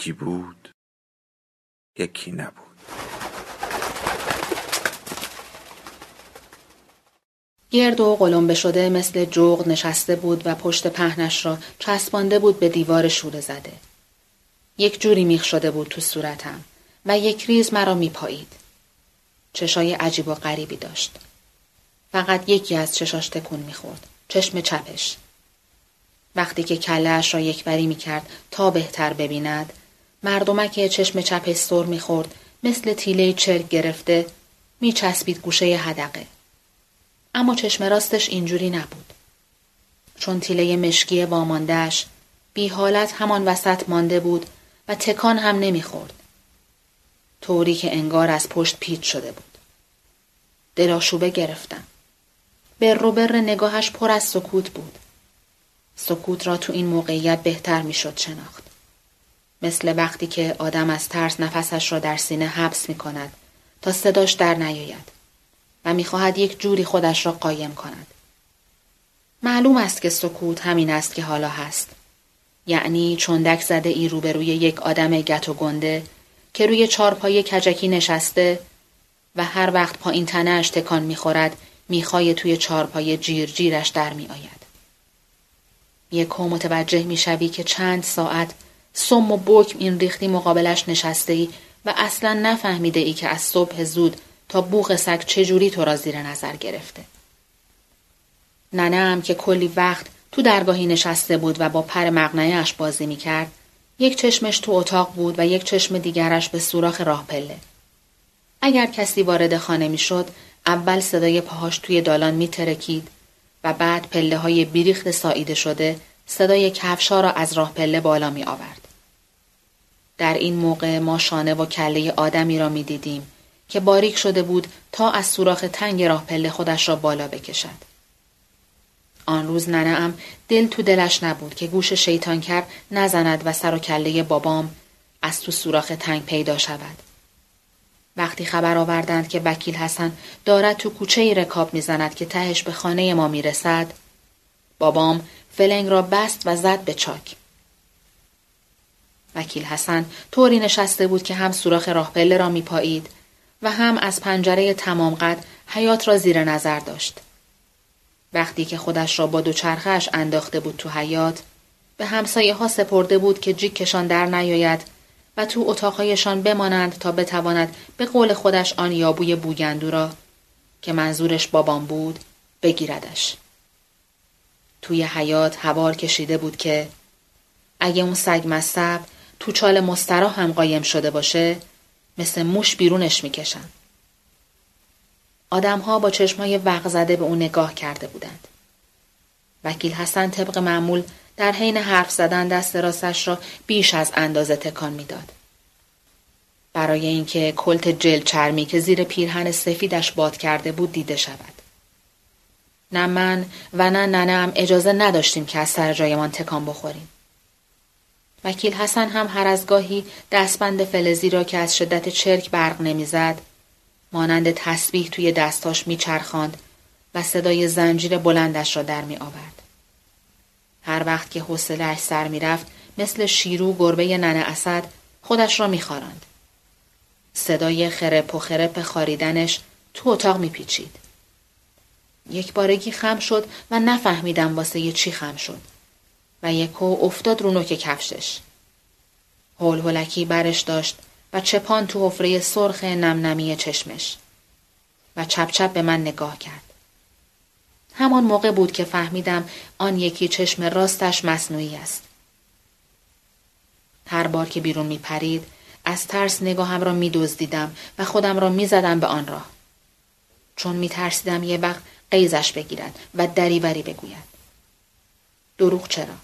یکی بود یکی نبود گرد و قلمبه شده مثل جغد نشسته بود و پشت پهنش را چسبانده بود به دیوار شوره زده. یک جوری میخ شده بود تو صورتم و یک ریز مرا میپایید. چشای عجیب و غریبی داشت. فقط یکی از چشاش تکون می‌خورد. چشم چپش. وقتی که کلهاش را یکوری می‌کرد تا بهتر ببیند مردمک چشم چپش سر می‌خورد. مثل تیله چرک گرفته میچسبید گوشه هدقه اما چشم راستش اینجوری نبود. چون تیله مشکی واماندهش بی حالت همان وسط مانده بود و تکان هم نمی‌خورد. طوری که انگار از پشت پیچ شده بود. دلاشوبه گرفتم. بر و بر نگاهش پر از سکوت بود. سکوت را تو این موقعیت بهتر می‌شد شناخت. مثل وقتی که آدم از ترس نفسش را در سینه حبس می کند تا صداش در نیاید و می‌خواهد یک جوری خودش را قایم کند. معلوم است که سکوت همین است که حالا هست. یعنی چندک زده ای روبروی یک آدم گت و گنده که روی چارپای کجکی نشسته و هر وقت پایین تنهش تکان می‌خورد می‌خوای توی چارپای جیر جیرش در میآید. یک متوجه می‌شوی که چند ساعت سم و بکم این ریختی مقابلش نشسته ای و اصلا نفهمیده ای که از صبح زود تا بوغ سگ چجوری تو را زیر نظر گرفته. ننه هم که کلی وقت تو درگاهی نشسته بود و با پر مغنیهش بازی می کرد. یک چشمش تو اتاق بود و یک چشم دیگرش به سوراخ راه پله. اگر کسی وارد خانه می شد، اول صدای پاهاش توی دالان می ترکید و بعد پله های بیریخت ساییده شده صدای کفشا را از راه پله بالا می آورد. در این موقع ما شانه و کله آدمی را می دیدیم که باریک شده بود تا از سوراخ تنگ راه پله خودش را بالا بکشد. آن روز ننه ام دل تو دلش نبود که گوش شیطان کرد نزند و سر و کله بابام از تو سوراخ تنگ پیدا شود. وقتی خبر آوردند که وکیل حسن دارد تو کوچه رکاب می‌زند که تهش به خانه ما می‌رسد بابام فلنگ را بست و زد به چاک. وکیل حسن طوری نشسته بود که هم سوراخ راه پله را میپایید و هم از پنجره تمام قد حیات را زیر نظر داشت. وقتی که خودش را با دوچرخهاش انداخته بود تو حیات به همسایه ها سپرده بود که جیکشان در نیاید و تو اتاقهایشان بمانند تا بتواند به قول خودش آن یابوی بوگندو را که منظورش بابام بود بگیردش. توی حیات هوار کشیده بود که اگه اون سگ مصب تو چال مسترا هم قایم شده باشه مثل موش بیرونش می‌کشن. آدمها با چشمای وق زده به اون نگاه کرده بودند. وکیل حسن طبق معمول در حین حرف زدن دست راستش را بیش از اندازه تکان می‌داد. برای اینکه کلت جل چرمی که زیر پیرهن سفیدش باد کرده بود دیده شود. نه من و نه ننم اجازه نداشتیم که از سر جایمان تکان بخوریم. وکیل حسن هم هر از گاهی دستبند فلزی را که از شدت چرک برق نمی‌زد مانند تسبیح توی دستاش میچرخاند و صدای زنجیر بلندش را در می آورد. هر وقت که حوصلهاش سر می‌رفت مثل شیرو گربه ننه اسد خودش را میخواراند. صدای خرپ و خرپ خاریدنش تو اتاق میپیچید. یک بارگی خم شد و نفهمیدم واسه چی خم شد. و یکو افتاد رو نوک کفشش. هول هولکی برش داشت و چپان تو حفره سرخ نمنمی چشمش. و چپ چپ به من نگاه کرد. همان موقع بود که فهمیدم آن یکی چشم راستش مصنوعی است. هر بار که بیرون می پرید، از ترس نگاهم را می دزدیدم و خودم را می زدم به آن راه. چون می ترسیدم یه وقت قیزش بگیرد و دریوری بگوید. دروغ چرا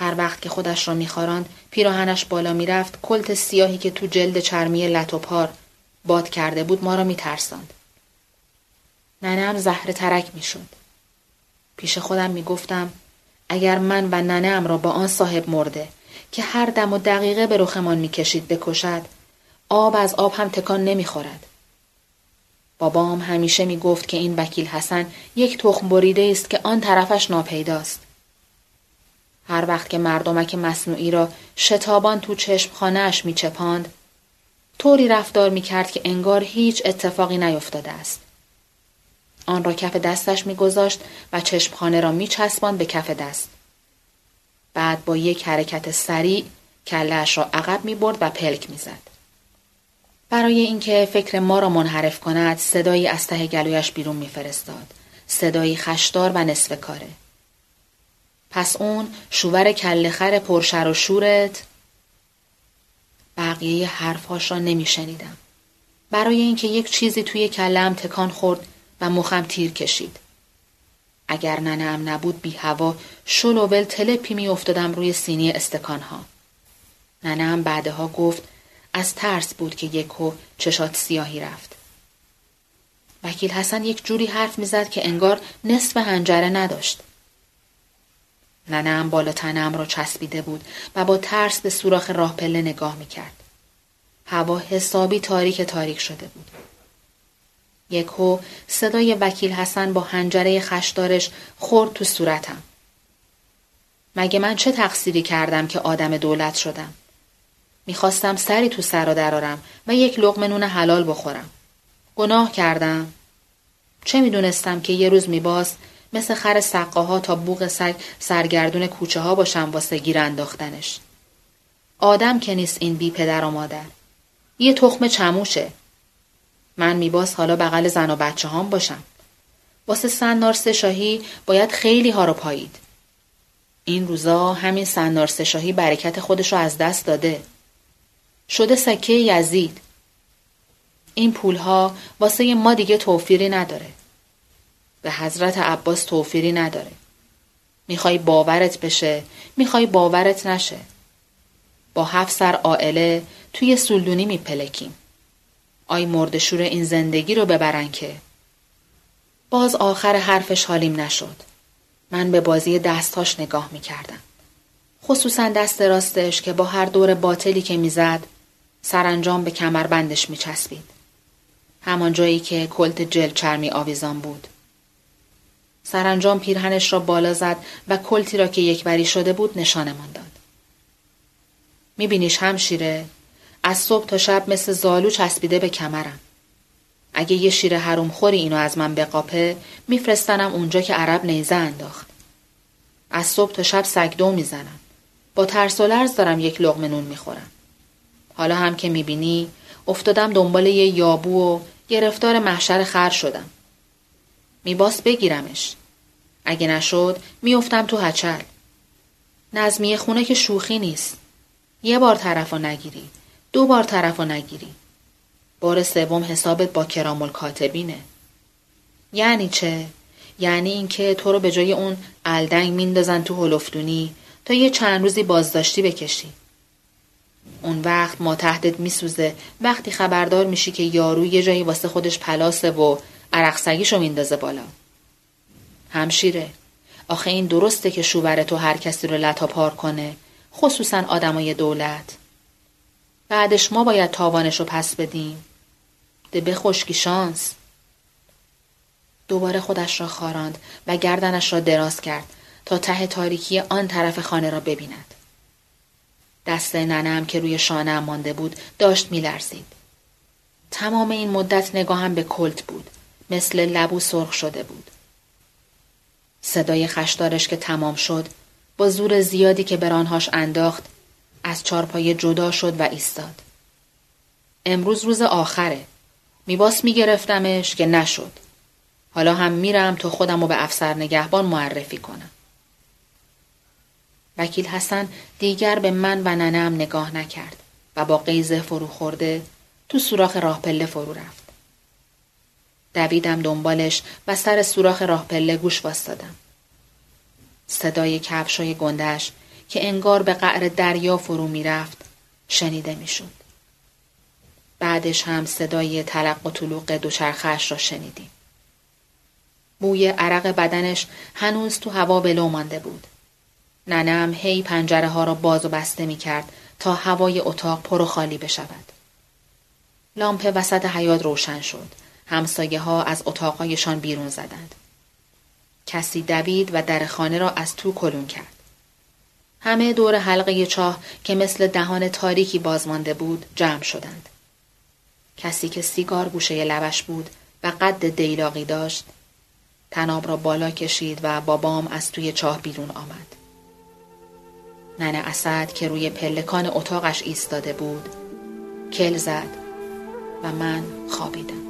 هر وقت که خودش را میخواراند پیراهنش بالا می‌رفت کلت سیاهی که تو جلد چرمی لطوپار باد کرده بود ما را میترساند. ننم زهر ترک می‌شد. پیش خودم می‌گفتم اگر من و ننم را با آن صاحب مرده که هر دم و دقیقه به رخمان می‌کشید بکشد آب از آب هم تکان نمی‌خورد. بابام همیشه می گفت که این وکیل حسن یک تخم بریده است که آن طرفش ناپیداست. هر وقت که مردمک مصنوعی را شتابان تو چشم خانهش می چپاند، طوری رفتار می کرد که انگار هیچ اتفاقی نیفتاده است. آن را کف دستش می گذاشت و چشمخانه را می چسباند به کف دست. بعد با یک حرکت سریع کلش را عقب می برد و پلک می زد. برای اینکه فکر ما را منحرف کند صدایی از ته گلویش بیرون میفرستاد صدایی خشدار و نصف کاره پس اون شوور کلخر پرشر و شورت بقیه حرفهاش را نمیشنیدم برای اینکه یک چیزی توی کلم تکان خورد و مخم تیر کشید اگر ننم نبود بی هوا شل و ول تلپی می افتادم روی سینی استکانها ننم بعدها گفت از ترس بود که یکو چشات سیاهی رفت. وکیل حسن یک جوری حرف می‌زد که انگار نصف هنجره نداشت. ننم بالا تنم را چسبیده بود و با ترس به سوراخ راه پله نگاه می‌کرد. هوا حسابی تاریک تاریک شده بود. یکو صدای وکیل حسن با هنجره خشدارش خورد تو صورتم. مگه من چه تقصیری کردم که آدم دولت شدم؟ می‌خواستم سری تو سر درارم و یک لقمه نون حلال بخورم. گناه کردم. چه می‌دونستم که یه روز میباز مثل خر سقاها تا بوغ سگ سرگردون کوچه ها باشم واسه گیر انداختنش. آدم که نیست این بی پدر و مادر. یه تخم چموشه. من میباز حالا بغل زن و بچه هام باشم. واسه سنار شاهی باید خیلی ها رو پایید. این روزا همین سنار شاهی برکت خودش رو از دست داده. شده سکه یزید این پولها واسه ما دیگه توفیری نداره به حضرت عباس توفیری نداره. می‌خوای باورت بشه می‌خوای باورت نشه. با هفت سر عائله توی سلدونی میپلکیم. آی مردشور این زندگی رو ببرن که. باز آخر حرفش حالیم نشد. من به بازی دستاش نگاه می‌کردم. خصوصا دست راستش که با هر دور باطلی که می‌زد سرانجام به کمربندش می چسبید. همان جایی که کلت جل چرمی آویزان بود. سرانجام پیرهنش را بالا زد و کلتی را که یکوری شده بود نشانمان داد. میبینیش همشیره از صبح تا شب مثل زالو چسبیده به کمرم. اگه یه شیر حروم خوری اینو از من بقاپه میفرستنم اونجا که عرب نیزه انداخت. از صبح تا شب سگدو می‌زنم. با ترس و لرز دارم یک لغمه نون می‌خورم. حالا هم که می‌بینی افتادم دنبال یه یابو و گرفتار محشر خر شدم. میباس بگیرمش. اگه نشد میافتم تو هچل. نظمیه خونه که شوخی نیست. یه بار طرفو نگیری. دو بار طرفو نگیری. بار سوم حسابت با کرامل کاتبینه. یعنی چه؟ یعنی اینکه تو رو به جای اون الدنگ میندازن تو هلفتونی تا یه چند روزی بازداشتی بکشی. اون وقت ما تحتت میسوزه وقتی خبردار میشی که یارو یه جایی واسه خودش پلاسه و عرق سگیشو میندازه بالا. همشیره. آخه این درسته که شوور تو هر کسی رو لطا پار کنه خصوصا آدمای دولت. بعدش ما باید تاوانش رو پس بدیم. ده به خشکی شانس. دوباره خودش را خاراند و گردنش را دراز کرد تا ته تاریکی آن طرف خانه را ببیند. دست ننم که روی شانه مانده بود داشت میلرزید. تمام این مدت نگاهم به کلت بود. مثل لبو سرخ شده بود. صدای خشدارش که تمام شد با زور زیادی که برانهاش انداخت از چارپایه جدا شد و ایستاد. امروز روز آخره. میباس میگرفتمش که نشد. حالا هم میرم تا خودم رو به افسر نگهبان معرفی کنم. وکیل حسن دیگر به من و ننم نگاه نکرد و با قیزه فرو خورده تو سوراخ راه پله فرو رفت. دویدم دنبالش و سر سوراخ راه پله گوش واستادم. صدای کفشای گندش که انگار به قعر دریا فرو می‌رفت شنیده می‌شد. بعدش هم صدای تلق و طلوق دوچرخش را شنیدیم. بوی عرق بدنش هنوز تو هوا بلو مانده بود. ننم هی پنجره ها را باز و بسته می کرد تا هوای اتاق پر و خالی بشود. لامپ وسط حیات روشن شد. همسایه ها از اتاقهایشان بیرون زدند. کسی دوید و در خانه را از تو کلون کرد. همه دور حلقه چاه که مثل دهان تاریکی بازمانده بود جمع شدند. کسی که سیگار گوشه لبش بود و قد دیلاقی داشت تناب را بالا کشید و بابام از توی چاه بیرون آمد. ننه اسد که روی پلکان اتاقش ایستاده بود کل زد و من خوابیدم.